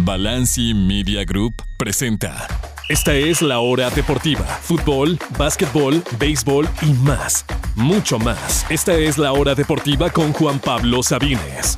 Balanci Media Group presenta. Esta es la hora deportiva. Fútbol, básquetbol, béisbol y más. Mucho más. Esta es la hora deportiva con Juan Pablo Sabines.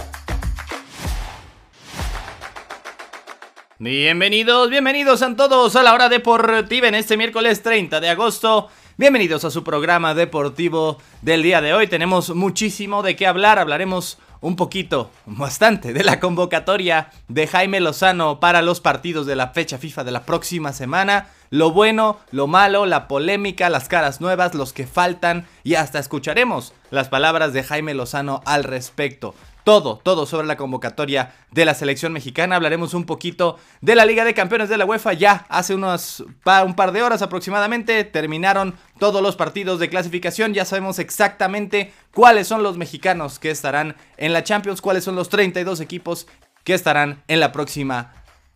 Bienvenidos, bienvenidos a todos a la hora deportiva en este miércoles 30 de agosto. Bienvenidos a su programa deportivo del día de hoy. Tenemos muchísimo de qué hablar. Hablaremos un poquito, bastante, de la convocatoria de Jaime Lozano para los partidos de la fecha FIFA de la próxima semana. Lo bueno, lo malo, la polémica, las caras nuevas, los que faltan y hasta escucharemos las palabras de Jaime Lozano al respecto todo, todo sobre la convocatoria de la selección mexicana. Hablaremos un poquito de la Liga de Campeones de la UEFA. Ya hace unos un par de horas aproximadamente terminaron todos los partidos de clasificación. Ya sabemos exactamente cuáles son los mexicanos que estarán en la Champions, cuáles son los 32 equipos que estarán en la próxima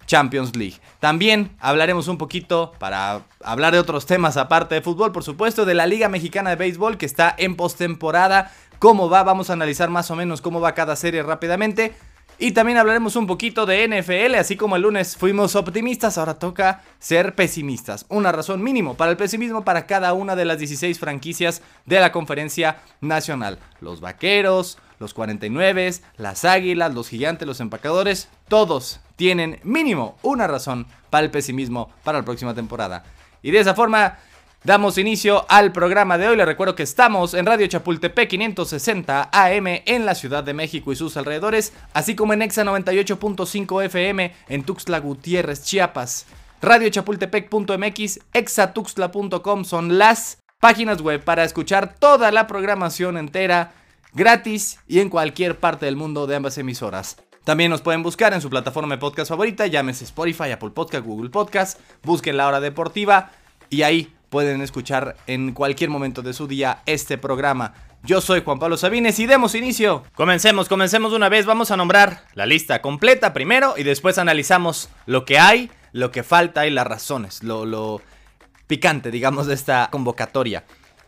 Champions League. También hablaremos un poquito, para hablar de otros temas aparte de fútbol, por supuesto, de la Liga Mexicana de Béisbol que está en postemporada cómo va, vamos a analizar más o menos cómo va cada serie rápidamente. Y también hablaremos un poquito de NFL, así como el lunes fuimos optimistas, ahora toca ser pesimistas. Una razón mínimo para el pesimismo para cada una de las 16 franquicias de la conferencia nacional. Los Vaqueros, los 49, las Águilas, los Gigantes, los Empacadores, todos tienen mínimo una razón para el pesimismo para la próxima temporada. Y de esa forma Damos inicio al programa de hoy. Les recuerdo que estamos en Radio Chapultepec 560 AM en la Ciudad de México y sus alrededores, así como en Exa 98.5 FM en Tuxtla Gutiérrez, Chiapas. Radiochapultepec.mx, exatuxtla.com son las páginas web para escuchar toda la programación entera gratis y en cualquier parte del mundo de ambas emisoras. También nos pueden buscar en su plataforma de podcast favorita, llámese Spotify, Apple Podcast, Google Podcast, busquen la hora deportiva y ahí pueden escuchar en cualquier momento de su día este programa. Yo soy Juan Pablo Sabines y demos inicio. Comencemos, comencemos una vez. Vamos a nombrar la lista completa primero y después analizamos lo que hay, lo que falta y las razones, lo, lo picante, digamos, de esta convocatoria.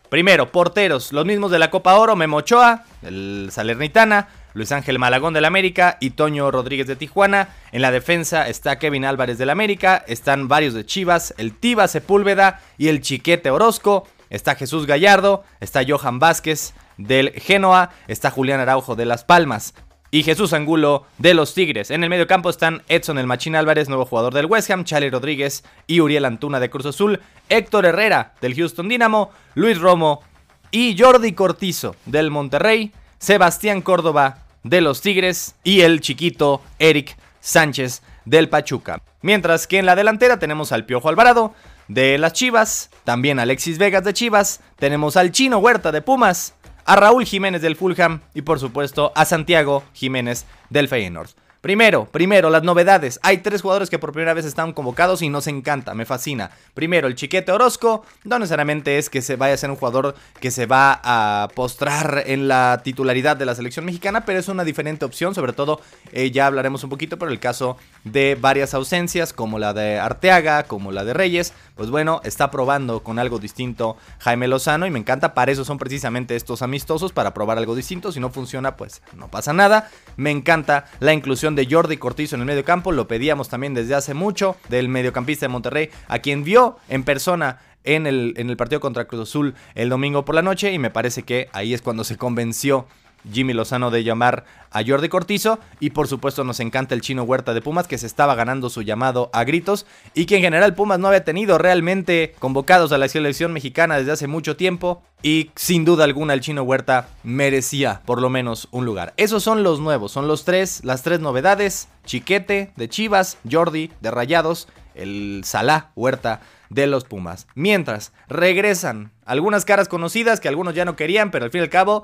Primero, porteros, los mismos de la Copa Oro, Memo Ochoa, el Salernitana, Luis Ángel Malagón del América y Toño Rodríguez de Tijuana. En la defensa está Kevin Álvarez del América, están varios de Chivas, el Tiba Sepúlveda y el Chiquete Orozco. Está Jesús Gallardo, está Johan Vázquez del Genoa, está Julián Araujo de Las Palmas y Jesús Angulo de los Tigres. En el medio campo están Edson El Machín Álvarez, nuevo jugador del West Ham, Charlie Rodríguez y Uriel Antuna de Cruz Azul, Héctor Herrera del Houston Dynamo, Luis Romo y Jordi Cortizo del Monterrey, Sebastián Córdoba de los Tigres y el chiquito Eric Sánchez del Pachuca. Mientras que en la delantera tenemos al Piojo Alvarado de las Chivas, también Alexis Vegas de Chivas, tenemos al Chino Huerta de Pumas, a Raúl Jiménez del Fulham y por supuesto a Santiago Jiménez del Feyenoord. Primero, primero, las novedades. Hay tres jugadores que por primera vez están convocados y nos encanta, me fascina. Primero, el Chiquete Orozco. No necesariamente es que se vaya a ser un jugador que se va a postrar en la titularidad de la selección mexicana, pero es una diferente opción. Sobre todo, eh, ya hablaremos un poquito por el caso de varias ausencias, como la de Arteaga, como la de Reyes. Pues bueno, está probando con algo distinto Jaime Lozano y me encanta. Para eso son precisamente estos amistosos, para probar algo distinto. Si no funciona, pues no pasa nada. Me encanta la inclusión de Jordi Cortizo en el medio campo. Lo pedíamos también desde hace mucho del mediocampista de Monterrey, a quien vio en persona en el, en el partido contra Cruz Azul el domingo por la noche. Y me parece que ahí es cuando se convenció Jimmy Lozano de llamar a Jordi Cortizo y por supuesto nos encanta el chino Huerta de Pumas que se estaba ganando su llamado a gritos y que en general Pumas no había tenido realmente convocados a la selección mexicana desde hace mucho tiempo y sin duda alguna el chino Huerta merecía por lo menos un lugar. Esos son los nuevos, son los tres, las tres novedades, Chiquete de Chivas, Jordi de Rayados, el Salá Huerta de los Pumas. Mientras regresan algunas caras conocidas que algunos ya no querían, pero al fin y al cabo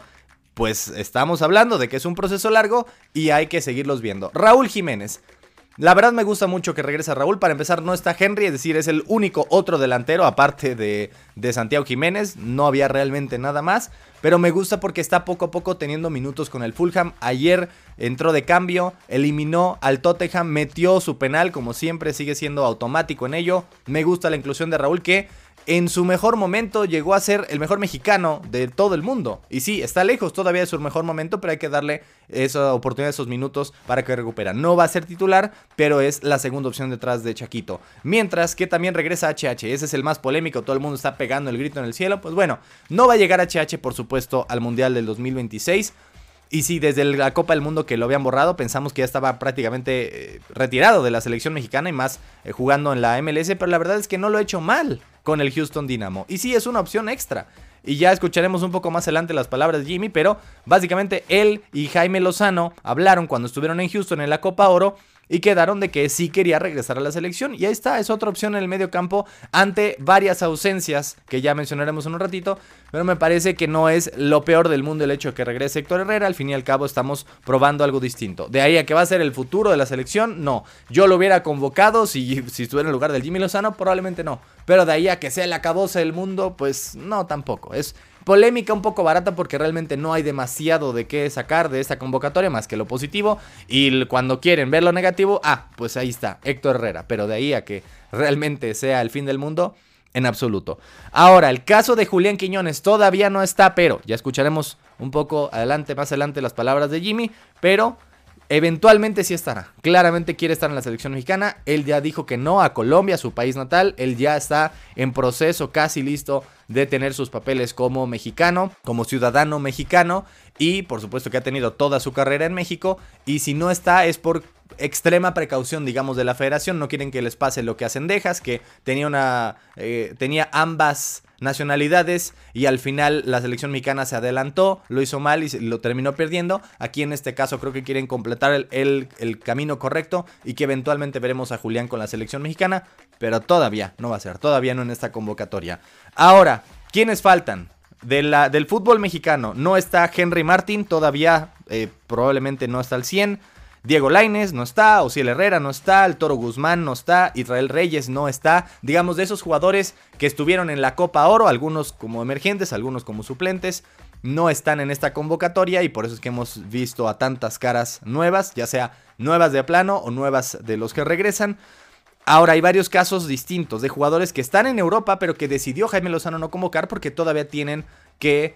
pues estamos hablando de que es un proceso largo y hay que seguirlos viendo. Raúl Jiménez. La verdad me gusta mucho que regrese Raúl. Para empezar, no está Henry, es decir, es el único otro delantero aparte de, de, Santiago Jiménez. No había realmente nada más. Pero me gusta porque está poco a poco teniendo minutos con el Fulham. Ayer entró de cambio, eliminó al Tottenham, metió su penal, como siempre, sigue siendo automático en ello. Me gusta la inclusión de Raúl que en su mejor momento llegó a ser el mejor mexicano de todo el mundo. Y sí, está lejos todavía de su mejor momento, pero hay que darle esa oportunidad, esos minutos para que recupera. No va a ser titular, pero es la segunda opción detrás de Chaquito. Mientras que también regresa HH, ese es el más polémico, todo el mundo está pegando el grito en el cielo. Pues bueno, no va a llegar HH, por supuesto, al Mundial del 2026. Y si desde la Copa del Mundo que lo habían borrado, pensamos que ya estaba prácticamente eh, retirado de la selección mexicana y más eh, jugando en la MLS, pero la verdad es que no lo ha hecho mal con el Houston Dynamo. Y sí, es una opción extra. Y ya escucharemos un poco más adelante las palabras de Jimmy, pero básicamente él y Jaime Lozano hablaron cuando estuvieron en Houston en la Copa Oro y quedaron de que sí quería regresar a la selección. Y ahí está, es otra opción en el medio campo ante varias ausencias que ya mencionaremos en un ratito. Pero me parece que no es lo peor del mundo el hecho de que regrese Héctor Herrera. Al fin y al cabo estamos probando algo distinto. De ahí a que va a ser el futuro de la selección, no. Yo lo hubiera convocado si, si estuviera en lugar del Jimmy Lozano, probablemente no. Pero de ahí a que sea el acabose del mundo, pues no tampoco. Es Polémica un poco barata porque realmente no hay demasiado de qué sacar de esta convocatoria más que lo positivo. Y cuando quieren ver lo negativo, ah, pues ahí está, Héctor Herrera. Pero de ahí a que realmente sea el fin del mundo, en absoluto. Ahora, el caso de Julián Quiñones todavía no está, pero ya escucharemos un poco adelante, más adelante las palabras de Jimmy, pero Eventualmente sí estará. Claramente quiere estar en la selección mexicana. Él ya dijo que no a Colombia, su país natal. Él ya está en proceso, casi listo de tener sus papeles como mexicano, como ciudadano mexicano. Y por supuesto que ha tenido toda su carrera en México. Y si no está es por extrema precaución, digamos, de la federación. No quieren que les pase lo que hacen Dejas, que tenía una. Eh, tenía ambas nacionalidades y al final la selección mexicana se adelantó, lo hizo mal y lo terminó perdiendo. Aquí en este caso creo que quieren completar el, el, camino correcto y que eventualmente veremos a Julián con la selección mexicana, pero todavía no va a ser, todavía no en esta convocatoria. Ahora, ¿quiénes faltan? De la, del fútbol mexicano no está Henry Martin, todavía eh, probablemente no está al 100. Diego Laines no está, Ociel Herrera no está, el Toro Guzmán no está, Israel Reyes no está. Digamos, de esos jugadores que estuvieron en la Copa Oro, algunos como emergentes, algunos como suplentes, no están en esta convocatoria y por eso es que hemos visto a tantas caras nuevas, ya sea nuevas de plano o nuevas de los que regresan. Ahora hay varios casos distintos de jugadores que están en Europa pero que decidió Jaime Lozano no convocar porque todavía tienen que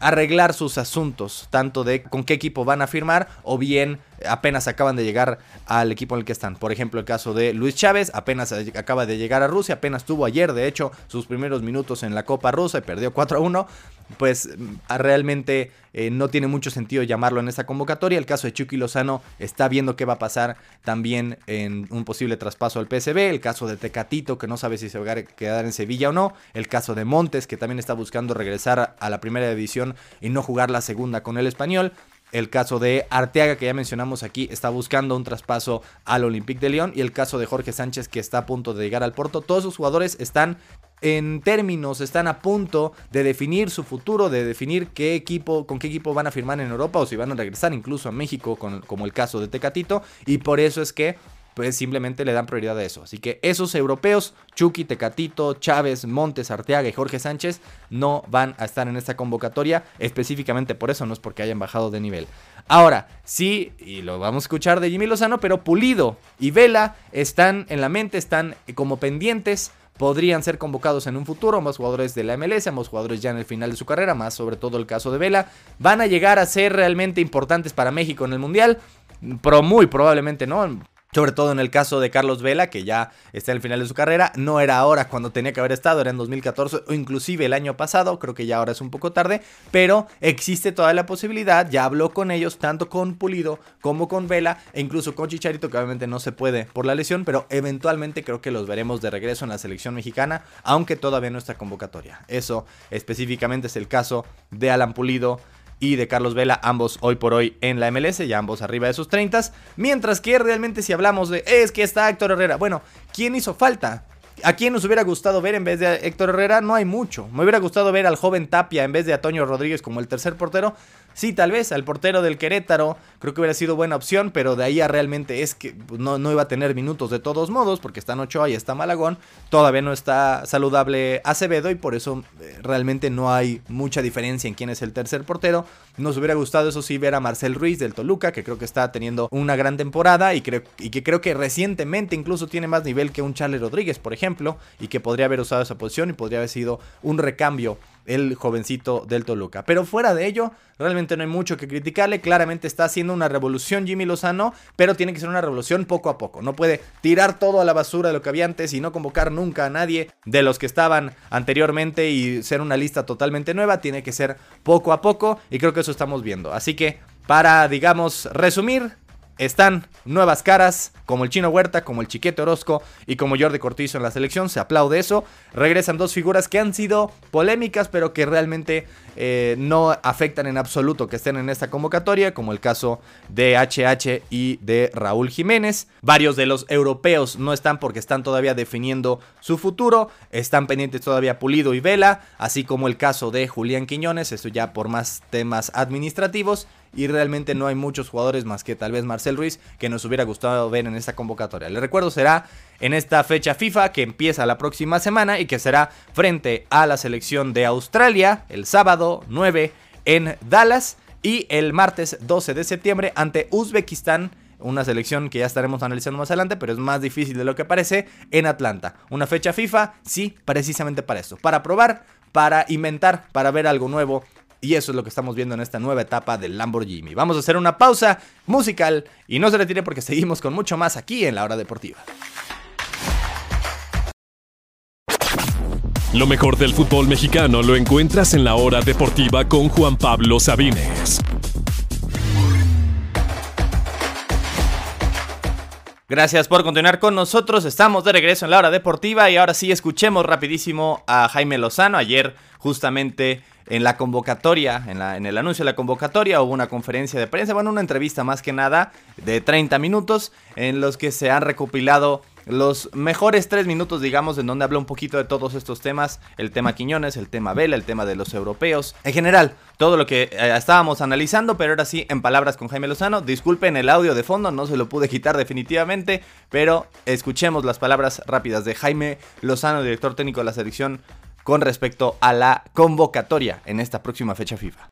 arreglar sus asuntos, tanto de con qué equipo van a firmar o bien apenas acaban de llegar al equipo en el que están. Por ejemplo, el caso de Luis Chávez, apenas acaba de llegar a Rusia, apenas tuvo ayer, de hecho, sus primeros minutos en la Copa Rusa y perdió 4 a 1. Pues realmente eh, no tiene mucho sentido llamarlo en esta convocatoria. El caso de Chucky Lozano está viendo qué va a pasar también en un posible traspaso al PSB. El caso de Tecatito, que no sabe si se va a quedar en Sevilla o no. El caso de Montes, que también está buscando regresar a la primera división y no jugar la segunda con el español. El caso de Arteaga, que ya mencionamos aquí, está buscando un traspaso al Olympique de Lyon. Y el caso de Jorge Sánchez, que está a punto de llegar al Porto. Todos esos jugadores están en términos, están a punto de definir su futuro, de definir qué equipo, con qué equipo van a firmar en Europa o si van a regresar incluso a México, como el caso de Tecatito. Y por eso es que pues simplemente le dan prioridad a eso. Así que esos europeos, Chucky, Tecatito, Chávez, Montes, Arteaga y Jorge Sánchez, no van a estar en esta convocatoria, específicamente por eso, no es porque hayan bajado de nivel. Ahora, sí, y lo vamos a escuchar de Jimmy Lozano, pero Pulido y Vela están en la mente, están como pendientes podrían ser convocados en un futuro, más jugadores de la MLS, más jugadores ya en el final de su carrera, más sobre todo el caso de Vela, van a llegar a ser realmente importantes para México en el Mundial, pero muy probablemente no, sobre todo en el caso de Carlos Vela, que ya está en el final de su carrera, no era ahora cuando tenía que haber estado, era en 2014 o inclusive el año pasado, creo que ya ahora es un poco tarde, pero existe toda la posibilidad, ya habló con ellos, tanto con Pulido como con Vela, e incluso con Chicharito, que obviamente no se puede por la lesión, pero eventualmente creo que los veremos de regreso en la selección mexicana, aunque todavía no está convocatoria. Eso específicamente es el caso de Alan Pulido, y de Carlos Vela, ambos hoy por hoy en la MLS, ya ambos arriba de sus 30. Mientras que realmente si hablamos de, es que está Héctor Herrera, bueno, ¿quién hizo falta? ¿A quién nos hubiera gustado ver en vez de Héctor Herrera? No hay mucho. Me hubiera gustado ver al joven Tapia en vez de a Toño Rodríguez como el tercer portero. Sí, tal vez al portero del Querétaro creo que hubiera sido buena opción, pero de ahí a realmente es que pues, no, no iba a tener minutos de todos modos, porque están Ochoa y está Malagón, todavía no está saludable Acevedo y por eso eh, realmente no hay mucha diferencia en quién es el tercer portero. Nos hubiera gustado, eso sí, ver a Marcel Ruiz del Toluca, que creo que está teniendo una gran temporada y, creo, y que creo que recientemente incluso tiene más nivel que un Charles Rodríguez, por ejemplo, y que podría haber usado esa posición y podría haber sido un recambio el jovencito del Toluca. Pero fuera de ello, realmente no hay mucho que criticarle. Claramente está haciendo una revolución Jimmy Lozano, pero tiene que ser una revolución poco a poco. No puede tirar todo a la basura de lo que había antes y no convocar nunca a nadie de los que estaban anteriormente y ser una lista totalmente nueva. Tiene que ser poco a poco y creo que eso estamos viendo. Así que, para, digamos, resumir, están nuevas caras, como el Chino Huerta, como el Chiquete Orozco y como Jordi Cortizo en la selección. Se aplaude eso. Regresan dos figuras que han sido polémicas, pero que realmente eh, no afectan en absoluto que estén en esta convocatoria, como el caso de HH y de Raúl Jiménez. Varios de los europeos no están porque están todavía definiendo su futuro. Están pendientes todavía Pulido y Vela, así como el caso de Julián Quiñones, esto ya por más temas administrativos y realmente no hay muchos jugadores más que tal vez Marcel Ruiz que nos hubiera gustado ver en esta convocatoria. Les recuerdo, será en esta fecha FIFA que empieza la próxima semana y que será frente a la selección de Australia el sábado 9 en Dallas y el martes 12 de septiembre ante Uzbekistán una selección que ya estaremos analizando más adelante, pero es más difícil de lo que parece, en Atlanta. Una fecha FIFA, sí, precisamente para esto, para probar, para inventar, para ver algo nuevo y eso es lo que estamos viendo en esta nueva etapa del Lamborghini. Vamos a hacer una pausa musical y no se retire porque seguimos con mucho más aquí en la hora deportiva. Lo mejor del fútbol mexicano lo encuentras en la hora deportiva con Juan Pablo Sabines. Gracias por continuar con nosotros. Estamos de regreso en la hora deportiva y ahora sí escuchemos rapidísimo a Jaime Lozano. Ayer justamente en la convocatoria, en, el anuncio de la convocatoria, hubo una conferencia de prensa, bueno, una entrevista más que nada de 30 minutos en los que se han recopilado los mejores tres minutos, digamos, en donde habla un poquito de todos estos temas, el tema Quiñones, el tema Vela, el tema de los europeos, en general, todo lo que eh, estábamos analizando, pero ahora sí, en palabras con Jaime Lozano, disculpen el audio de fondo, no se lo pude quitar definitivamente, pero escuchemos las palabras rápidas de Jaime Lozano, director técnico de la selección con respecto a la convocatoria en esta próxima fecha FIFA.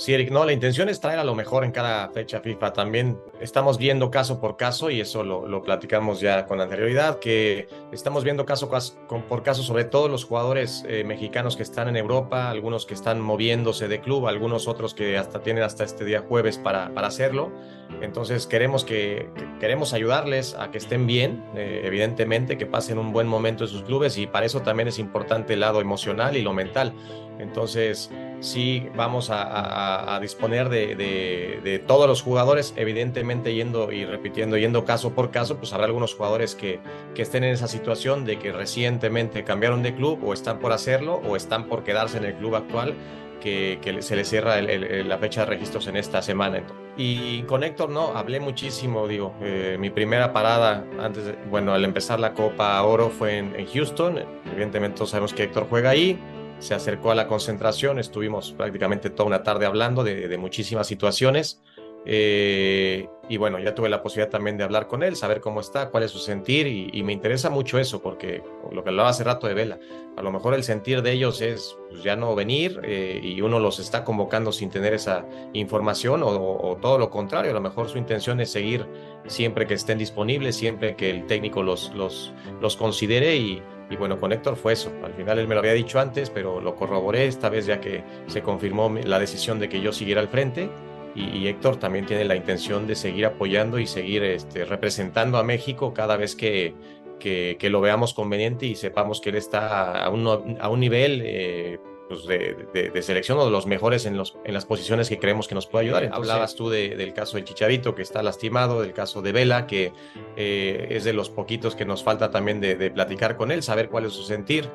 Sí, Eric, no, la intención es traer a lo mejor en cada fecha FIFA. También estamos viendo caso por caso y eso lo, platicamos ya con anterioridad, que estamos viendo caso por caso sobre todos los jugadores eh, mexicanos que están en Europa, algunos que están moviéndose de club, algunos otros que hasta tienen hasta este día jueves para, hacerlo. Entonces queremos, que, queremos ayudarles a que estén bien, eh, evidentemente, que pasen un buen momento en sus clubes y para eso también es importante el lado emocional y lo mental. Entonces, sí vamos a, disponer de, todos los jugadores, evidentemente yendo y repitiendo, yendo caso por caso, pues habrá algunos jugadores que, estén en esa situación de que recientemente cambiaron de club o están por hacerlo o están por quedarse en el club actual que, se le cierra la fecha de registros en esta semana. Y con Héctor, no, hablé muchísimo, digo, eh, mi primera parada antes, de, bueno, al empezar la Copa Oro fue en, en Houston, evidentemente todos sabemos que Héctor juega ahí, se acercó a la concentración, estuvimos prácticamente toda una tarde hablando de, muchísimas situaciones. Eh, y bueno, ya tuve la posibilidad también de hablar con él, saber cómo está, cuál es su sentir, y, me interesa mucho eso, porque lo que hablaba hace rato de Vela, a lo mejor el sentir de ellos es pues, ya no venir eh, y uno los está convocando sin tener esa información, o, todo lo contrario, a lo mejor su intención es seguir siempre que estén disponibles, siempre que el técnico los, los, los considere y, y bueno, con Héctor fue eso. Al final él me lo había dicho antes, pero lo corroboré esta vez ya que se confirmó la decisión de que yo siguiera al frente. Y, Héctor también tiene la intención de seguir apoyando y seguir este, representando a México cada vez que, que, lo veamos conveniente y sepamos que él está a un, a un nivel eh, pues, de, selección o de los mejores en, los, en las posiciones que creemos que nos puede ayudar. Hablabas tú del caso del Chicharito que está lastimado, del caso de Vela que eh, es de los poquitos que nos falta también de, platicar con él, saber cuál es su sentir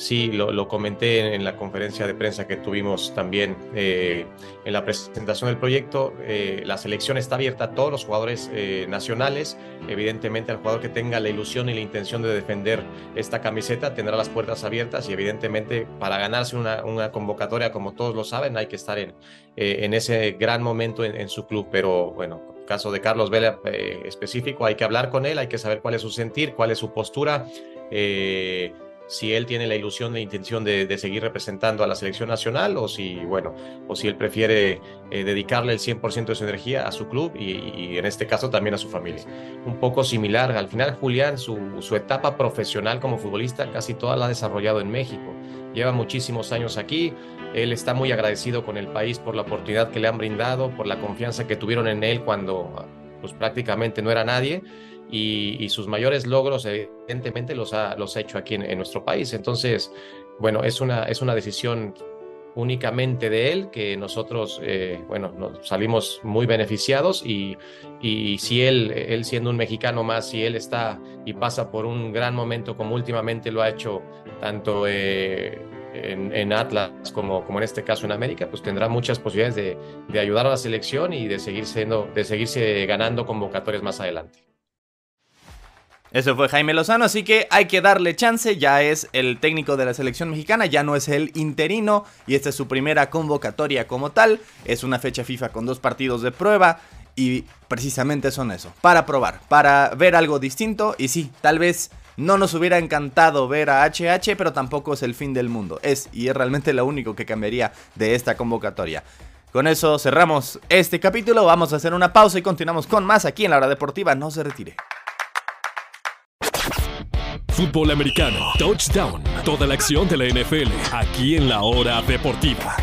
sí, lo, comenté en, la conferencia de prensa que tuvimos también eh, en la presentación del proyecto. Eh, la selección está abierta a todos los jugadores eh, nacionales. Evidentemente, al jugador que tenga la ilusión y la intención de defender esta camiseta tendrá las puertas abiertas y evidentemente para ganarse una, convocatoria, como todos lo saben, hay que estar en, ese gran momento en, su club. Pero bueno, caso de Carlos Vela específico, hay que hablar con él, hay que saber cuál es su sentir, cuál es su postura si él tiene la ilusión, la intención de, seguir representando a la selección nacional o si, bueno, o si él prefiere eh, dedicarle el 100% de su energía a su club y, en este caso también a su familia. Un poco similar, al final Julián, su, su etapa profesional como futbolista casi toda la ha desarrollado en México. Lleva muchísimos años aquí, él está muy agradecido con el país por la oportunidad que le han brindado, por la confianza que tuvieron en él cuando pues prácticamente no era nadie y, sus mayores logros evidentemente los ha, los ha hecho aquí en, nuestro país. Entonces, bueno, es una, es una decisión únicamente de él que nosotros, eh, bueno, nos salimos muy beneficiados y, y, si él, él siendo un mexicano más, si él está y pasa por un gran momento como últimamente lo ha hecho tanto... Eh, en, Atlas como, como en este caso en América, pues tendrá muchas posibilidades de, de ayudar a la selección y de, seguir siendo, de seguirse ganando convocatorias más adelante. Eso fue Jaime Lozano, así que hay que darle chance, ya es el técnico de la selección mexicana, ya no es el interino y esta es su primera convocatoria como tal, es una fecha FIFA con dos partidos de prueba y precisamente son eso, para probar, para ver algo distinto. Y sí, tal vez no nos hubiera encantado ver a HH, pero tampoco es el fin del mundo, es y es realmente lo único que cambiaría de esta convocatoria. Con eso cerramos este capítulo, vamos a hacer una pausa y continuamos con más aquí en la hora deportiva, no se retire. Fútbol americano, touchdown, toda la acción de la NFL, aquí en la hora deportiva.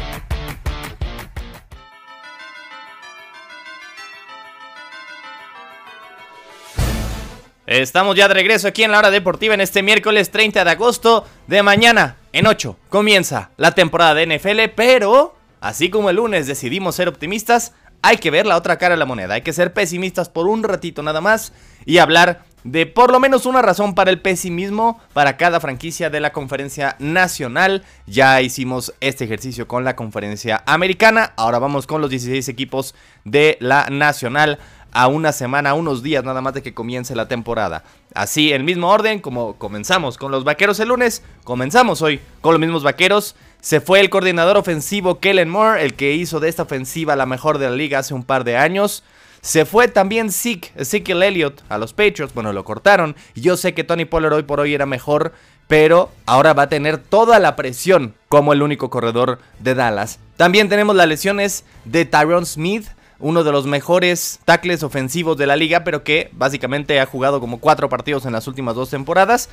Estamos ya de regreso aquí en la hora deportiva en este miércoles 30 de agosto de mañana. En 8 comienza la temporada de NFL, pero así como el lunes decidimos ser optimistas, hay que ver la otra cara de la moneda, hay que ser pesimistas por un ratito nada más y hablar de por lo menos una razón para el pesimismo para cada franquicia de la conferencia nacional. Ya hicimos este ejercicio con la conferencia americana, ahora vamos con los 16 equipos de la nacional a una semana, unos días nada más de que comience la temporada. Así, en mismo orden, como comenzamos con los vaqueros el lunes, comenzamos hoy con los mismos vaqueros. Se fue el coordinador ofensivo Kellen Moore, el que hizo de esta ofensiva la mejor de la liga hace un par de años. Se fue también Zeke, Ezekiel Elliott a los Patriots. Bueno, lo cortaron. Yo sé que Tony Pollard hoy por hoy era mejor, pero ahora va a tener toda la presión como el único corredor de Dallas. También tenemos las lesiones de Tyron Smith, uno de los mejores tackles ofensivos de la liga, pero que básicamente ha jugado como cuatro partidos en las últimas dos temporadas.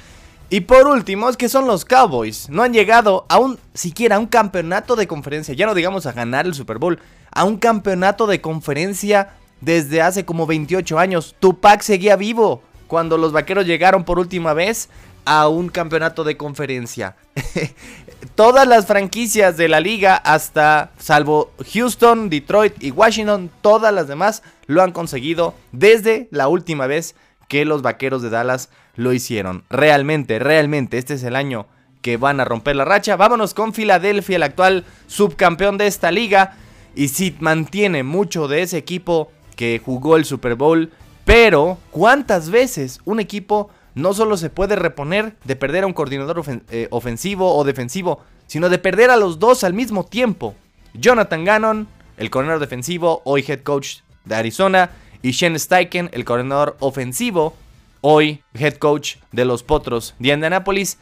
Y por último, es que son los Cowboys. No han llegado a un siquiera a un campeonato de conferencia, ya no digamos a ganar el Super Bowl, a un campeonato de conferencia desde hace como 28 años. Tupac seguía vivo cuando los vaqueros llegaron por última vez a un campeonato de conferencia. Todas las franquicias de la liga, hasta salvo Houston, Detroit y Washington, todas las demás lo han conseguido desde la última vez que los vaqueros de Dallas lo hicieron. Realmente, realmente, este es el año que van a romper la racha. Vámonos con Filadelfia, el actual subcampeón de esta liga. Y si mantiene mucho de ese equipo que jugó el Super Bowl, pero ¿cuántas veces un equipo no solo se puede reponer de perder a un coordinador eh, ofensivo o defensivo, sino de perder a los dos al mismo tiempo? Jonathan Gannon, el coordinador defensivo, hoy head coach de Arizona, y Shane Steichen, el coordinador ofensivo, hoy head coach de los Potros de Indianapolis,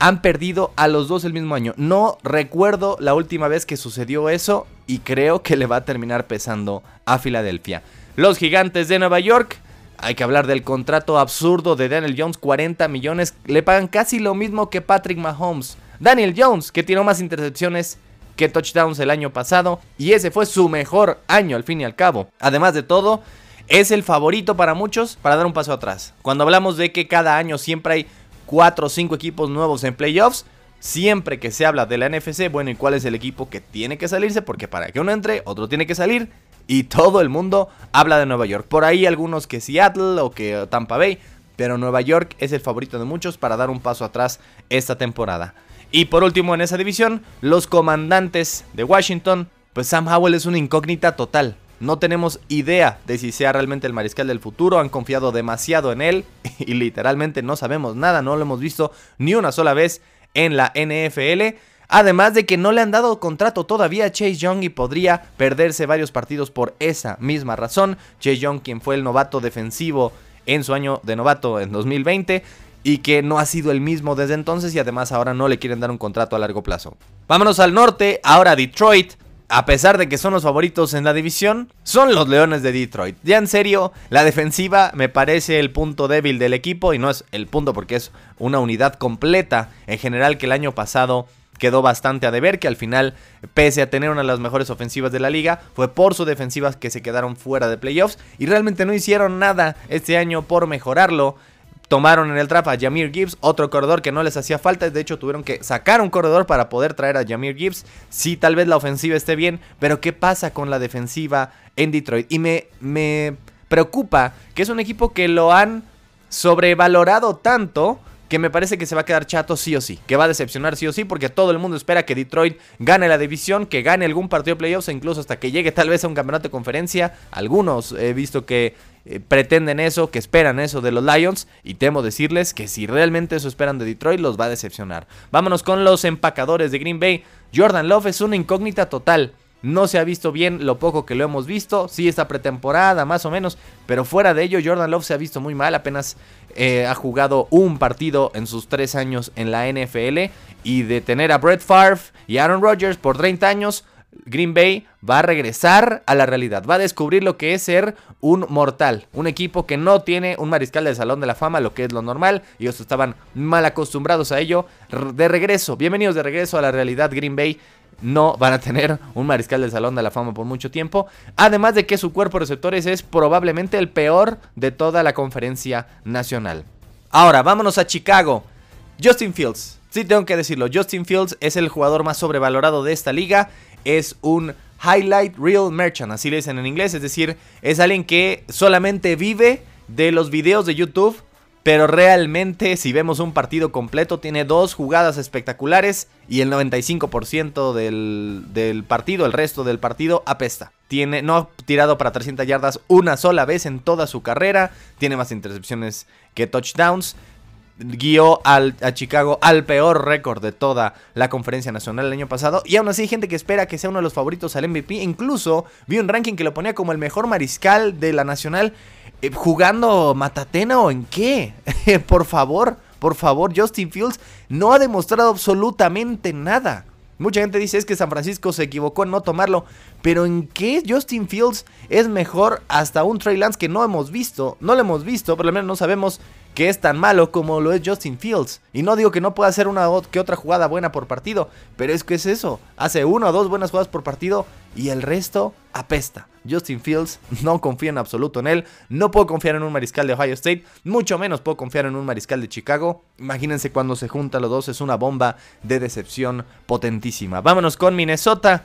han perdido a los dos el mismo año. No recuerdo la última vez que sucedió eso y creo que le va a terminar pesando a Filadelfia. Los gigantes de Nueva York. Hay que hablar del contrato absurdo de Daniel Jones, 40 millones. Le pagan casi lo mismo que Patrick Mahomes. Daniel Jones, que tiró más intercepciones que touchdowns el año pasado. Y ese fue su mejor año al fin y al cabo. Además de todo, es el favorito para muchos para dar un paso atrás. Cuando hablamos de que cada año siempre hay 4 o 5 equipos nuevos en playoffs. Siempre que se habla de la NFC, bueno, ¿y cuál es el equipo que tiene que salirse? Porque para que uno entre, otro tiene que salir. Y todo el mundo habla de Nueva York. Por ahí algunos que Seattle o que Tampa Bay. pero Nueva York es el favorito de muchos para dar un paso atrás esta temporada. Y por último en esa división, los comandantes de Washington, pues Sam Howell es una incógnita total. No tenemos idea de si sea realmente el mariscal del futuro, han confiado demasiado en él y literalmente no sabemos nada, no lo hemos visto ni una sola vez en la NFL. Además de que no le han dado contrato todavía a Chase Young y podría perderse varios partidos por esa misma razón. Chase Young, quien fue el novato defensivo en su año de novato en 2020 y que no ha sido el mismo desde entonces y además ahora no le quieren dar un contrato a largo plazo. Vámonos al norte, ahora Detroit. A pesar de que son los favoritos en la división, son los Leones de Detroit. Ya en serio, la defensiva me parece el punto débil del equipo y no es el punto porque es una unidad completa en general que el año pasado quedó bastante a deber, que al final, pese a tener una de las mejores ofensivas de la liga, fue por su defensiva que se quedaron fuera de playoffs y realmente no hicieron nada este año por mejorarlo. Tomaron en el draft a Jamir Gibbs, otro corredor que no les hacía falta. De hecho, tuvieron que sacar un corredor para poder traer a Jamir Gibbs. Sí, tal vez la ofensiva esté bien, pero ¿qué pasa con la defensiva en Detroit? Y me, me preocupa que es un equipo que lo han sobrevalorado tanto que me parece que se va a quedar chato sí o sí, que va a decepcionar sí o sí, porque todo el mundo espera que Detroit gane la división, que gane algún partido de playoffs e incluso hasta que llegue tal vez a un campeonato de conferencia. Algunos he visto que eh, pretenden eso, que esperan eso de los Lions y temo decirles que si realmente eso esperan de Detroit los va a decepcionar. Vámonos con los empacadores de Green Bay. Jordan Love es una incógnita total. No se ha visto bien lo poco que lo hemos visto. Sí, está pretemporada, más o menos. Pero fuera de ello, Jordan Love se ha visto muy mal. Apenas eh, ha jugado un partido en sus tres años en la NFL. Y de tener a Brett Favre y Aaron Rodgers por 30 años, Green Bay va a regresar a la realidad. Va a descubrir lo que es ser un mortal. Un equipo que no tiene un mariscal del Salón de la Fama, lo que es lo normal. Ellos estaban mal acostumbrados a ello. De regreso, bienvenidos de regreso a la realidad Green Bay no van a tener un mariscal del Salón de la Fama por mucho tiempo. Además de que su cuerpo de receptores es probablemente el peor de toda la conferencia nacional. Ahora, vámonos a Chicago. Justin Fields. Sí, tengo que decirlo. Justin Fields es el jugador más sobrevalorado de esta liga. Es un highlight real merchant, así le dicen en inglés. Es decir, es alguien que solamente vive de los videos de YouTube pero realmente, si vemos un partido completo, tiene dos jugadas espectaculares y el 95% del, del, partido, el resto del partido, apesta. Tiene, no ha tirado para 300 yardas una sola vez en toda su carrera. Tiene más intercepciones que touchdowns. Guió al, a Chicago al peor récord de toda la conferencia nacional el año pasado. Y aún así hay gente que espera que sea uno de los favoritos al MVP. Incluso vi un ranking que lo ponía como el mejor mariscal de la nacional. Eh, ¿Jugando Matatena o en qué? por favor, por favor, Justin Fields no ha demostrado absolutamente nada. Mucha gente dice es que San Francisco se equivocó en no tomarlo, pero ¿en qué Justin Fields es mejor hasta un Trey Lance que no hemos visto? No lo hemos visto, por lo menos no sabemos que es tan malo como lo es Justin Fields. Y no digo que no pueda hacer una que otra jugada buena por partido, pero es que es eso. Hace una o dos buenas jugadas por partido y el resto apesta. Justin Fields, no confío en absoluto en él. No puedo confiar en un mariscal de Ohio State, mucho menos puedo confiar en un mariscal de Chicago. Imagínense cuando se juntan los dos, es una bomba de decepción potentísima. Vámonos con Minnesota.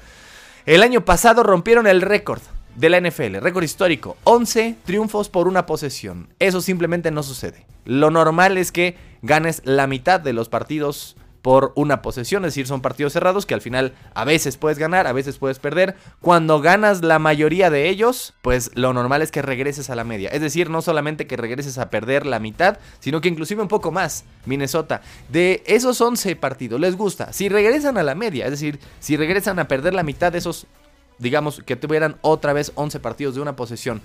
El año pasado rompieron el récord de la NFL, récord histórico, 11 triunfos por una posesión. Eso simplemente no sucede. Lo normal es que ganes la mitad de los partidos por una posesión, es decir, son partidos cerrados que al final a veces puedes ganar, a veces puedes perder. Cuando ganas la mayoría de ellos, pues lo normal es que regreses a la media. Es decir, no solamente que regreses a perder la mitad, sino que inclusive un poco más. Minnesota, de esos 11 partidos, les gusta. Si regresan a la media, es decir, si regresan a perder la mitad de esos digamos que tuvieran otra vez 11 partidos de una posesión,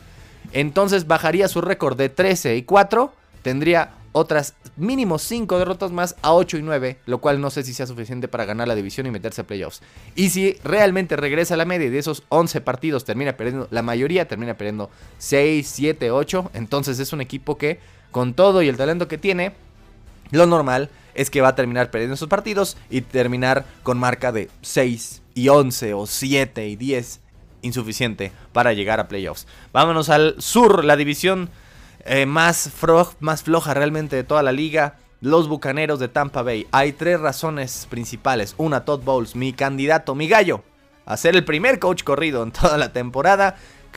entonces bajaría su récord de 13 y 4, tendría otras mínimo 5 derrotas más a 8 y 9, lo cual no sé si sea suficiente para ganar la división y meterse a playoffs. Y si realmente regresa a la media y de esos 11 partidos termina perdiendo, la mayoría termina perdiendo 6, 7, 8, entonces es un equipo que con todo y el talento que tiene, lo normal es que va a terminar perdiendo esos partidos y terminar con marca de 6 y 11 o 7 y 10 insuficiente para llegar a playoffs. Vámonos al sur, la división eh, más, floja realmente de toda la liga. Los Bucaneros de Tampa Bay. Hay tres razones principales. Una, Todd Bowles, mi candidato, mi gallo, a ser el primer coach corrido en toda la temporada.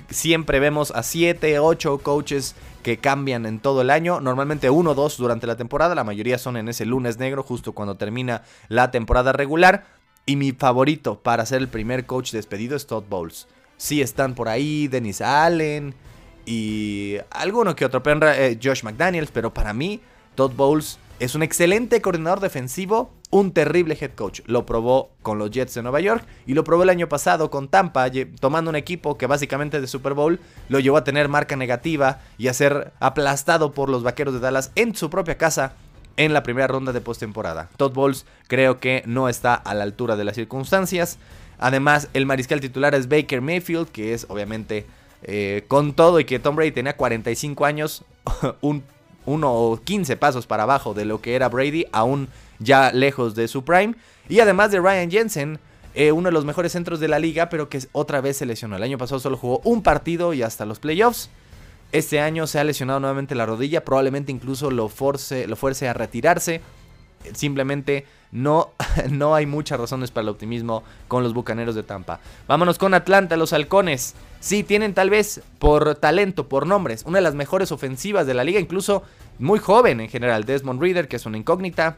siempre vemos a 7, 8 coaches que cambian en todo el año, normalmente uno o dos durante la temporada, la mayoría son en ese lunes negro justo cuando termina la temporada regular. Y mi favorito para ser el primer coach despedido es Todd Bowles. Sí están por ahí Dennis Allen y alguno que otro, eh, Josh McDaniels, pero para mí Todd Bowles es un excelente coordinador defensivo, un terrible head coach. Lo probó con los Jets de Nueva York y lo probó el año pasado con Tampa, tomando un equipo que básicamente de Super Bowl lo llevó a tener marca negativa y a ser aplastado por los Vaqueros de Dallas en su propia casa en la primera ronda de postemporada. Todd Bowles creo que no está a la altura de las circunstancias. Además, el mariscal titular es Baker Mayfield, que es obviamente eh, con todo y que Tom Brady tenía 45 años, un uno o 15 pasos para abajo de lo que era Brady, aún ya lejos de su prime. Y además de Ryan Jensen, eh, uno de los mejores centros de la liga, pero que otra vez se lesionó. El año pasado solo jugó un partido y hasta los playoffs. Este año se ha lesionado nuevamente la rodilla, probablemente incluso lo, force, lo fuerce a retirarse. Simplemente no, no hay muchas razones para el optimismo con los Bucaneros de Tampa. Vámonos con Atlanta, los halcones. Sí, tienen tal vez por talento, por nombres, una de las mejores ofensivas de la liga, incluso muy joven en general. Desmond Reader, que es una incógnita.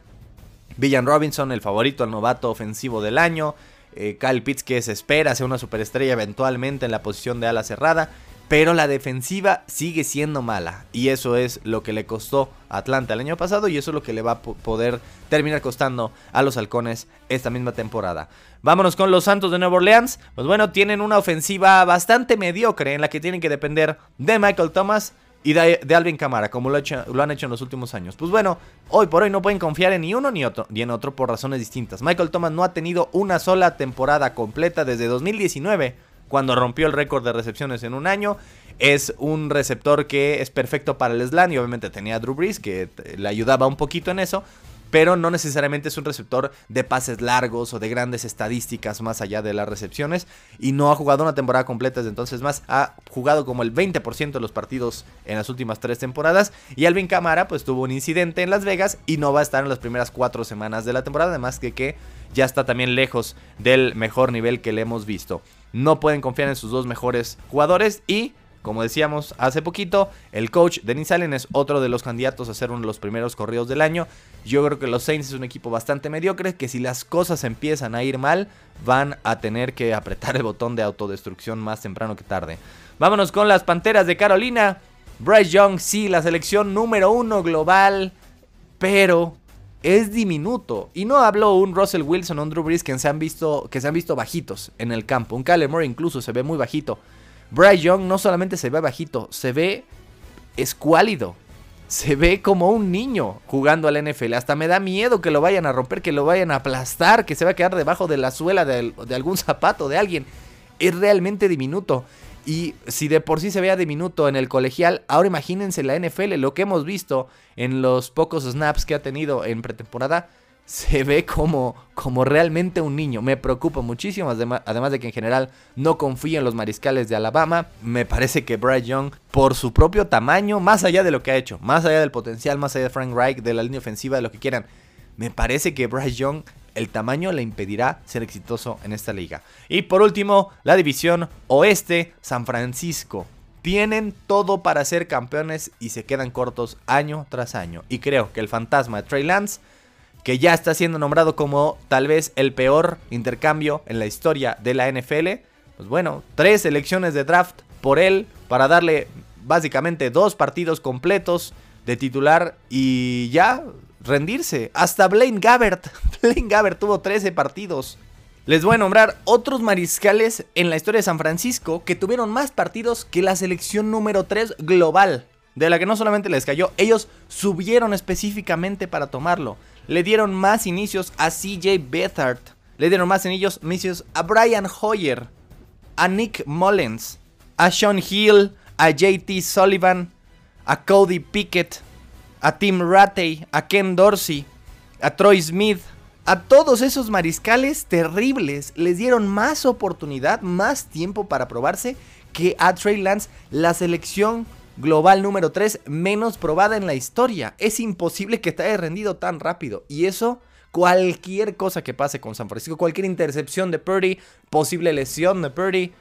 Villan Robinson, el favorito, el novato ofensivo del año. Eh, Kyle Pitts, que se espera sea una superestrella eventualmente en la posición de ala cerrada. Pero la defensiva sigue siendo mala. Y eso es lo que le costó a Atlanta el año pasado. Y eso es lo que le va a poder terminar costando a los halcones esta misma temporada. Vámonos con los Santos de Nueva Orleans. Pues bueno, tienen una ofensiva bastante mediocre en la que tienen que depender de Michael Thomas y de, Alvin Kamara, como lo, lo, han hecho en los últimos años. Pues bueno, hoy por hoy no pueden confiar en ni uno ni otro, ni en otro por razones distintas. Michael Thomas no ha tenido una sola temporada completa desde 2019 cuando rompió el récord de recepciones en un año. Es un receptor que es perfecto para el slant y obviamente tenía a Drew Brees que le ayudaba un poquito en eso. Pero no necesariamente es un receptor de pases largos o de grandes estadísticas más allá de las recepciones. Y no ha jugado una temporada completa desde entonces más. Ha jugado como el 20% de los partidos en las últimas tres temporadas. Y Alvin Camara pues tuvo un incidente en Las Vegas y no va a estar en las primeras cuatro semanas de la temporada. Además que, que ya está también lejos del mejor nivel que le hemos visto no pueden confiar en sus dos mejores jugadores y como decíamos hace poquito, el coach Denis Allen es otro de los candidatos a ser uno de los primeros corridos del año. Yo creo que los Saints es un equipo bastante mediocre que si las cosas empiezan a ir mal, van a tener que apretar el botón de autodestrucción más temprano que tarde. Vámonos con las Panteras de Carolina. Bryce Young, sí, la selección número uno global, pero es diminuto. Y no hablo un Russell Wilson o un Drew Brees que se han visto, que se han visto bajitos en el campo. Un Kyler Murray incluso se ve muy bajito. Bryce Young no solamente se ve bajito, se ve escuálido. Se ve como un niño jugando al NFL. Hasta me da miedo que lo vayan a romper, que lo vayan a aplastar, que se va a quedar debajo de la suela de, de algún zapato de alguien. Es realmente diminuto. Y si de por sí se vea diminuto en el colegial, ahora imagínense la NFL, lo que hemos visto en los pocos snaps que ha tenido en pretemporada, se ve como, como realmente un niño. Me preocupa muchísimo, además de que en general no confío en los mariscales de Alabama. Me parece que Bryce Young, por su propio tamaño, más allá de lo que ha hecho, más allá del potencial, más allá de Frank Reich, de la línea ofensiva, de lo que quieran, me parece que Bryce Young el tamaño le impedirá ser exitoso en esta liga. Y por último, la división oeste, San Francisco. Tienen todo para ser campeones y se quedan cortos año tras año. Y creo que el fantasma de Trey Lance, que ya está siendo nombrado como tal vez el peor intercambio en la historia de la NFL, pues bueno, tres elecciones de draft por él para darle básicamente dos partidos completos de titular y ya rendirse. Hasta Blaine Gabbert. Blaine Gabbert tuvo 13 partidos. Les voy a nombrar otros mariscales en la historia de San Francisco que tuvieron más partidos que la selección número 3 global. De la que no solamente les cayó, ellos subieron específicamente para tomarlo. Le dieron más inicios a CJ Beathard. Le dieron más inicios a Brian Hoyer. A Nick Mullens. A Sean Hill. A JT Sullivan. A Cody Pickett a Tim Rattay, a Ken Dorsey, a Troy Smith, a todos esos mariscales terribles les dieron más oportunidad, más tiempo para probarse que a Trey Lance, la selección global número 3 menos probada en la historia. Es imposible que te haya rendido tan rápido. Y eso, cualquier cosa que pase con San Francisco, cualquier intercepción de Purdy, posible lesión de Purdy,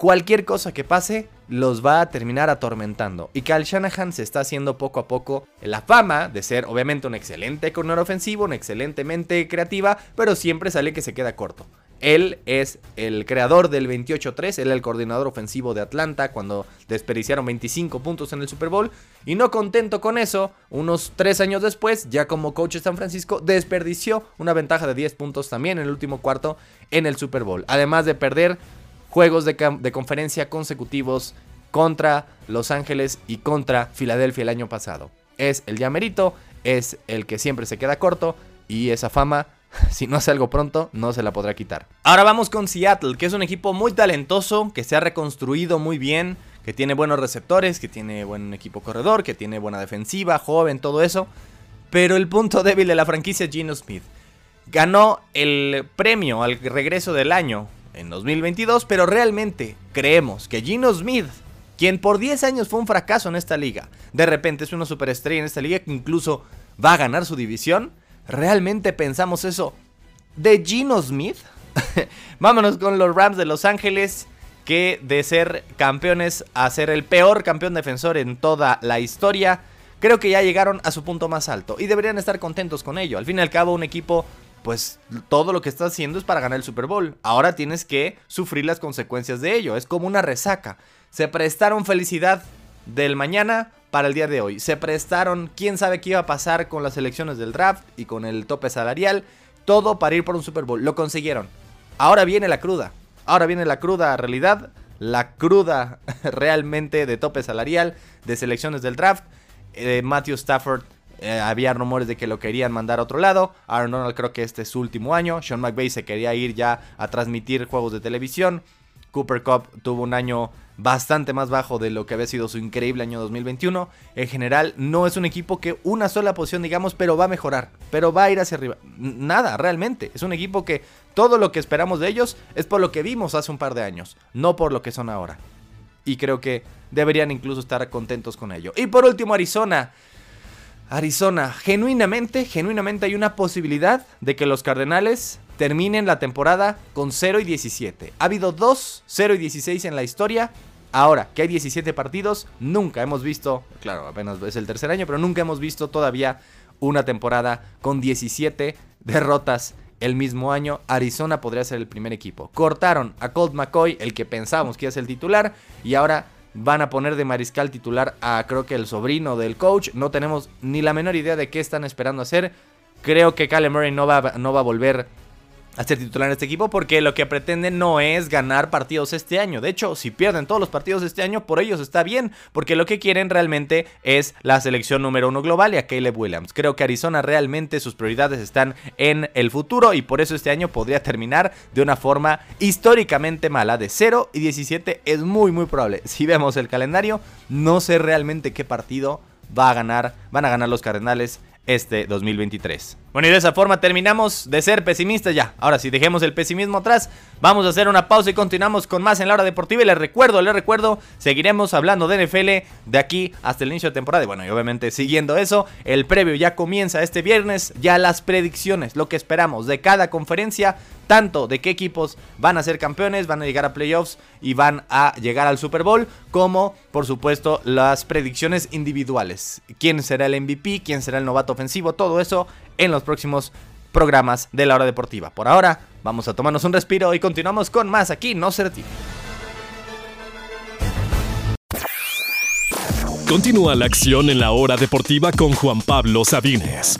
cualquier cosa que pase los va a terminar atormentando. Y Kyle Shanahan se está haciendo poco a poco la fama de ser obviamente un excelente corner ofensivo, un excelentemente creativa, pero siempre sale que se queda corto. Él es el creador del 28-3, él era el coordinador ofensivo de Atlanta cuando desperdiciaron 25 puntos en el Super Bowl. Y no contento con eso, unos 3 años después, ya como coach de San Francisco, desperdició una ventaja de 10 puntos también en el último cuarto en el Super Bowl. Además de perder juegos de, conferencia consecutivos contra Los Ángeles y contra Filadelfia el año pasado. Es el llamerito, es el que siempre se queda corto y esa fama si no hace algo pronto, no se la podrá quitar. Ahora vamos con Seattle, que es un equipo muy talentoso, que se ha reconstruido muy bien, que tiene buenos receptores, que tiene buen equipo corredor, que tiene buena defensiva, joven, todo eso. Pero el punto débil de la franquicia es Gino Smith. Ganó el premio al regreso del año en 2022, pero realmente creemos que Gino Smith, quien por 10 años fue un fracaso en esta liga, de repente es una superestrella en esta liga que incluso va a ganar su división. ¿Realmente pensamos eso de Gino Smith? Vámonos con los Rams de Los Ángeles, que de ser campeones a ser el peor campeón defensor en toda la historia, creo que ya llegaron a su punto más alto y deberían estar contentos con ello. Al fin y al cabo, un equipo pues todo lo que estás haciendo es para ganar el Super Bowl. Ahora tienes que sufrir las consecuencias de ello. Es como una resaca. Se prestaron felicidad del mañana para el día de hoy. Se prestaron, quién sabe qué iba a pasar con las elecciones del draft y con el tope salarial. Todo para ir por un Super Bowl. Lo consiguieron. Ahora viene la cruda. Ahora viene la cruda realidad. La cruda realmente de tope salarial, de selecciones del draft. Eh, Matthew Stafford eh, había rumores de que lo querían mandar a otro lado. Aaron Donald creo que este es su último año. Sean McVay se quería ir ya a transmitir juegos de televisión. Cooper Cup tuvo un año bastante más bajo de lo que había sido su increíble año 2021. En general, no es un equipo que una sola posición, digamos, pero va a mejorar, pero va a ir hacia arriba. Nada, realmente. Es un equipo que todo lo que esperamos de ellos es por lo que vimos hace un par de años, no por lo que son ahora. Y creo que deberían incluso estar contentos con ello. Y por último, Arizona. Arizona, genuinamente, genuinamente hay una posibilidad de que los Cardenales terminen la temporada con 0 y 17. Ha habido 2 0 y 16 en la historia. Ahora que hay 17 partidos, nunca hemos visto, claro, apenas es el tercer año, pero nunca hemos visto todavía una temporada con 17 derrotas el mismo año. Arizona podría ser el primer equipo. Cortaron a Colt McCoy, el que pensábamos que iba a ser el titular, y ahora van a poner de mariscal titular a creo que el sobrino del coach. No tenemos ni la menor idea de qué están esperando hacer. Creo que Cale Murray no va, no va a volver a ser titular en este equipo porque lo que pretenden no es ganar partidos este año. De hecho, si pierden todos los partidos este año, por ellos está bien, porque lo que quieren realmente es la selección número uno global y a Caleb Williams. Creo que Arizona realmente sus prioridades están en el futuro y por eso este año podría terminar de una forma históricamente mala. De 0 y 17 es muy muy probable. Si vemos el calendario, no sé realmente qué partido va a ganar, van a ganar los Cardenales este 2023. Bueno, y de esa forma terminamos de ser pesimistas ya. Ahora sí, dejemos el pesimismo atrás. Vamos a hacer una pausa y continuamos con más en la hora deportiva. Y les recuerdo, les recuerdo, seguiremos hablando de NFL de aquí hasta el inicio de temporada. Y bueno, y obviamente siguiendo eso, el previo ya comienza este viernes. Ya las predicciones, lo que esperamos de cada conferencia, tanto de qué equipos van a ser campeones, van a llegar a playoffs y van a llegar al Super Bowl, como por supuesto las predicciones individuales. ¿Quién será el MVP? ¿Quién será el novato ofensivo? Todo eso en los próximos programas de la hora deportiva. Por ahora, vamos a tomarnos un respiro y continuamos con más aquí, no se. Continúa la acción en la hora deportiva con Juan Pablo Sabines.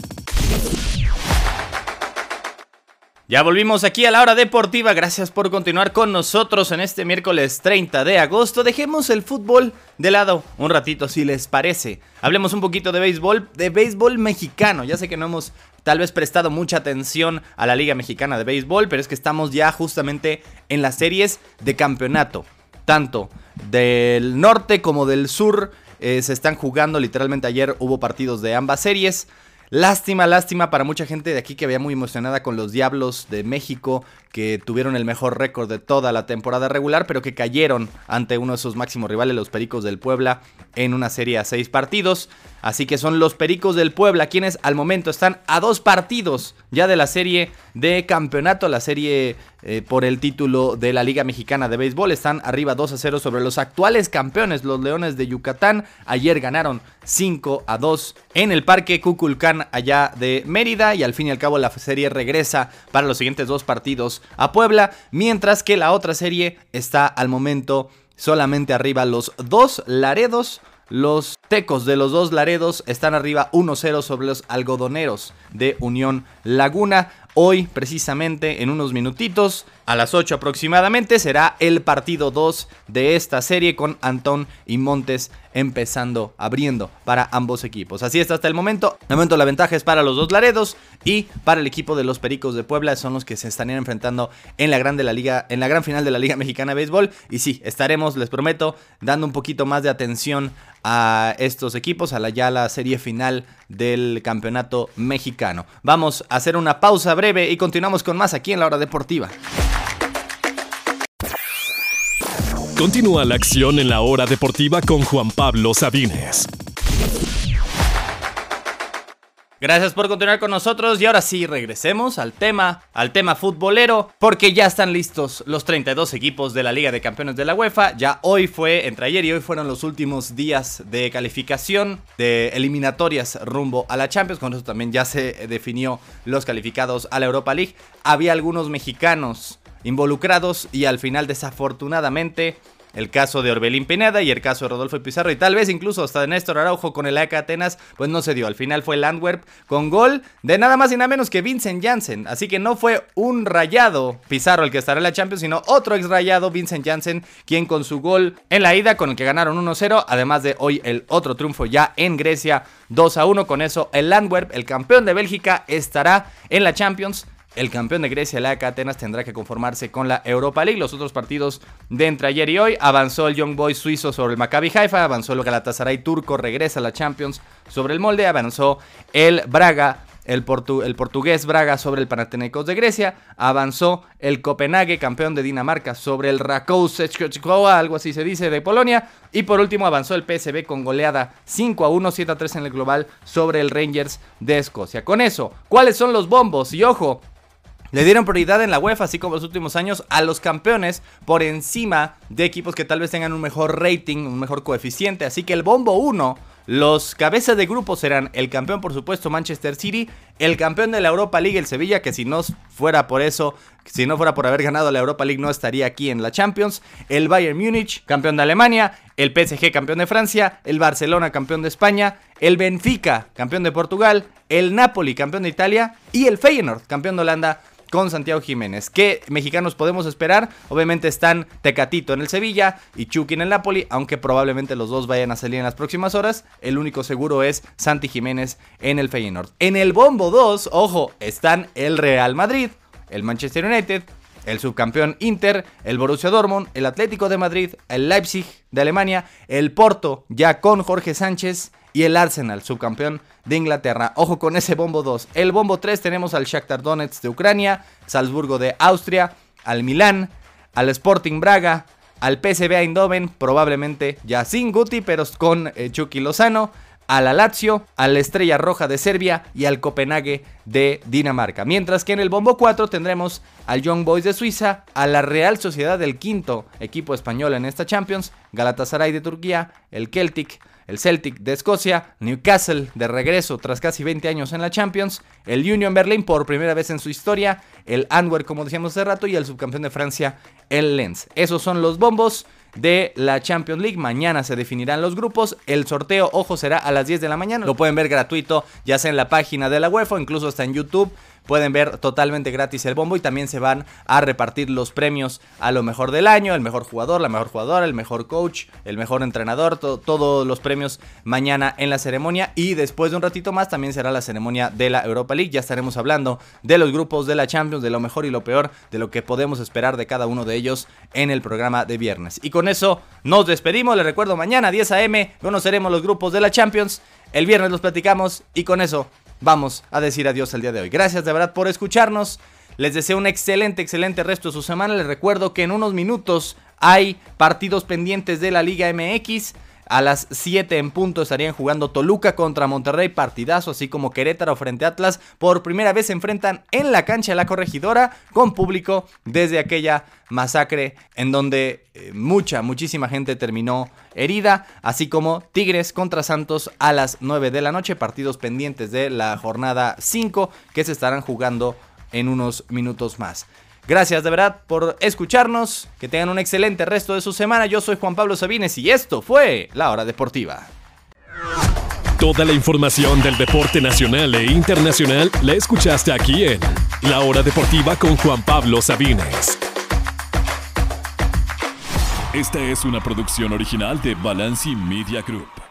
Ya volvimos aquí a la hora deportiva. Gracias por continuar con nosotros en este miércoles 30 de agosto. Dejemos el fútbol de lado un ratito si les parece. Hablemos un poquito de béisbol, de béisbol mexicano. Ya sé que no hemos tal vez prestado mucha atención a la Liga Mexicana de Béisbol, pero es que estamos ya justamente en las series de campeonato. Tanto del norte como del sur eh, se están jugando. Literalmente ayer hubo partidos de ambas series. Lástima, lástima para mucha gente de aquí que había muy emocionada con los Diablos de México, que tuvieron el mejor récord de toda la temporada regular, pero que cayeron ante uno de sus máximos rivales, los Pericos del Puebla, en una serie a seis partidos. Así que son los Pericos del Puebla quienes al momento están a dos partidos ya de la serie de campeonato, la serie eh, por el título de la Liga Mexicana de Béisbol. Están arriba 2 a 0 sobre los actuales campeones, los Leones de Yucatán. Ayer ganaron 5 a 2 en el Parque Cuculcán allá de Mérida y al fin y al cabo la serie regresa para los siguientes dos partidos a Puebla, mientras que la otra serie está al momento solamente arriba los dos Laredos los tecos de los dos Laredos están arriba 1-0 sobre los algodoneros de Unión Laguna. Hoy, precisamente, en unos minutitos, a las 8 aproximadamente, será el partido 2 de esta serie con Antón y Montes empezando, abriendo para ambos equipos. Así está hasta el momento. De momento la ventaja es para los dos Laredos y para el equipo de los Pericos de Puebla. Son los que se estarían enfrentando en la gran, de la liga, en la gran final de la Liga Mexicana de Béisbol. Y sí, estaremos, les prometo, dando un poquito más de atención a estos equipos, a la ya la serie final del campeonato mexicano. Vamos a hacer una pausa breve y continuamos con más aquí en la hora deportiva. Continúa la acción en la hora deportiva con Juan Pablo Sabines. Gracias por continuar con nosotros y ahora sí regresemos al tema, al tema futbolero, porque ya están listos los 32 equipos de la Liga de Campeones de la UEFA. Ya hoy fue, entre ayer y hoy fueron los últimos días de calificación de eliminatorias rumbo a la Champions. Con eso también ya se definió los calificados a la Europa League. Había algunos mexicanos involucrados y al final desafortunadamente el caso de Orbelín Pineda y el caso de Rodolfo Pizarro y tal vez incluso hasta de Néstor Araujo con el AK Atenas, pues no se dio. Al final fue el Antwerp con gol de nada más y nada menos que Vincent Janssen. Así que no fue un rayado Pizarro el que estará en la Champions, sino otro ex rayado Vincent Janssen, quien con su gol en la ida con el que ganaron 1-0, además de hoy el otro triunfo ya en Grecia 2-1. Con eso el Antwerp, el campeón de Bélgica, estará en la Champions el campeón de Grecia, el AK Atenas, tendrá que conformarse con la Europa League. Los otros partidos de entre ayer y hoy avanzó el Young Boys suizo sobre el Maccabi Haifa, avanzó el Galatasaray turco, regresa a la Champions sobre el molde, avanzó el Braga el, el, portugués Braga sobre el Panathinaikos de Grecia, avanzó el Copenhague, campeón de Dinamarca, sobre el Rakow algo así se dice, de Polonia, y por último avanzó el PSV con goleada 5 a 1, 7 a 3 en el global sobre el Rangers de Escocia. Con eso, ¿cuáles son los bombos? Y ojo, le dieron prioridad en la UEFA, así como los últimos años, a los campeones por encima de equipos que tal vez tengan un mejor rating, un mejor coeficiente. Así que el bombo 1, los cabezas de grupo serán el campeón, por supuesto, Manchester City, el campeón de la Europa League, el Sevilla, que si no fuera por eso, si no fuera por haber ganado la Europa League, no estaría aquí en la Champions, el Bayern Múnich, campeón de Alemania, el PSG, campeón de Francia, el Barcelona, campeón de España, el Benfica, campeón de Portugal, el Napoli, campeón de Italia, y el Feyenoord, campeón de Holanda con Santiago Jiménez. ¿Qué mexicanos podemos esperar? Obviamente están Tecatito en el Sevilla y Chucky en el Napoli, aunque probablemente los dos vayan a salir en las próximas horas. El único seguro es Santi Jiménez en el Feyenoord. En el bombo 2, ojo, están el Real Madrid, el Manchester United, el subcampeón Inter, el Borussia Dortmund, el Atlético de Madrid, el Leipzig de Alemania, el Porto ya con Jorge Sánchez y el Arsenal, subcampeón de Inglaterra. Ojo con ese bombo 2. El bombo 3 tenemos al Shakhtar Donetsk de Ucrania, Salzburgo de Austria, al Milán, al Sporting Braga, al PSV Eindhoven, probablemente ya sin Guti, pero con eh, Chucky Lozano, a la Lazio, a la Estrella Roja de Serbia y al Copenhague de Dinamarca. Mientras que en el bombo 4 tendremos al Young Boys de Suiza, a la Real Sociedad del quinto equipo español en esta Champions, Galatasaray de Turquía, el Celtic, el Celtic de Escocia, Newcastle de regreso tras casi 20 años en la Champions, el Union Berlin por primera vez en su historia, el Antwerp como decíamos hace rato y el subcampeón de Francia, el Lens. Esos son los bombos de la Champions League. Mañana se definirán los grupos. El sorteo, ojo, será a las 10 de la mañana. Lo pueden ver gratuito, ya sea en la página de la UEFA incluso hasta en YouTube pueden ver totalmente gratis el bombo y también se van a repartir los premios a lo mejor del año, el mejor jugador, la mejor jugadora, el mejor coach, el mejor entrenador, todos los premios mañana en la ceremonia y después de un ratito más también será la ceremonia de la Europa League. Ya estaremos hablando de los grupos de la Champions, de lo mejor y lo peor, de lo que podemos esperar de cada uno de ellos en el programa de viernes. Y con eso nos despedimos, les recuerdo mañana 10 a.m. conoceremos los grupos de la Champions, el viernes los platicamos y con eso vamos a decir adiós al día de hoy. Gracias de verdad por escucharnos. Les deseo un excelente, excelente resto de su semana. Les recuerdo que en unos minutos hay partidos pendientes de la Liga MX. A las 7 en punto estarían jugando Toluca contra Monterrey, partidazo, así como Querétaro frente a Atlas. Por primera vez se enfrentan en la cancha de la corregidora con público desde aquella masacre en donde eh, mucha, muchísima gente terminó herida, así como Tigres contra Santos a las 9 de la noche, partidos pendientes de la jornada 5 que se estarán jugando en unos minutos más. Gracias de verdad por escucharnos. Que tengan un excelente resto de su semana. Yo soy Juan Pablo Sabines y esto fue La Hora Deportiva. Toda la información del deporte nacional e internacional la escuchaste aquí en La Hora Deportiva con Juan Pablo Sabines. Esta es una producción original de Balanci Media Group.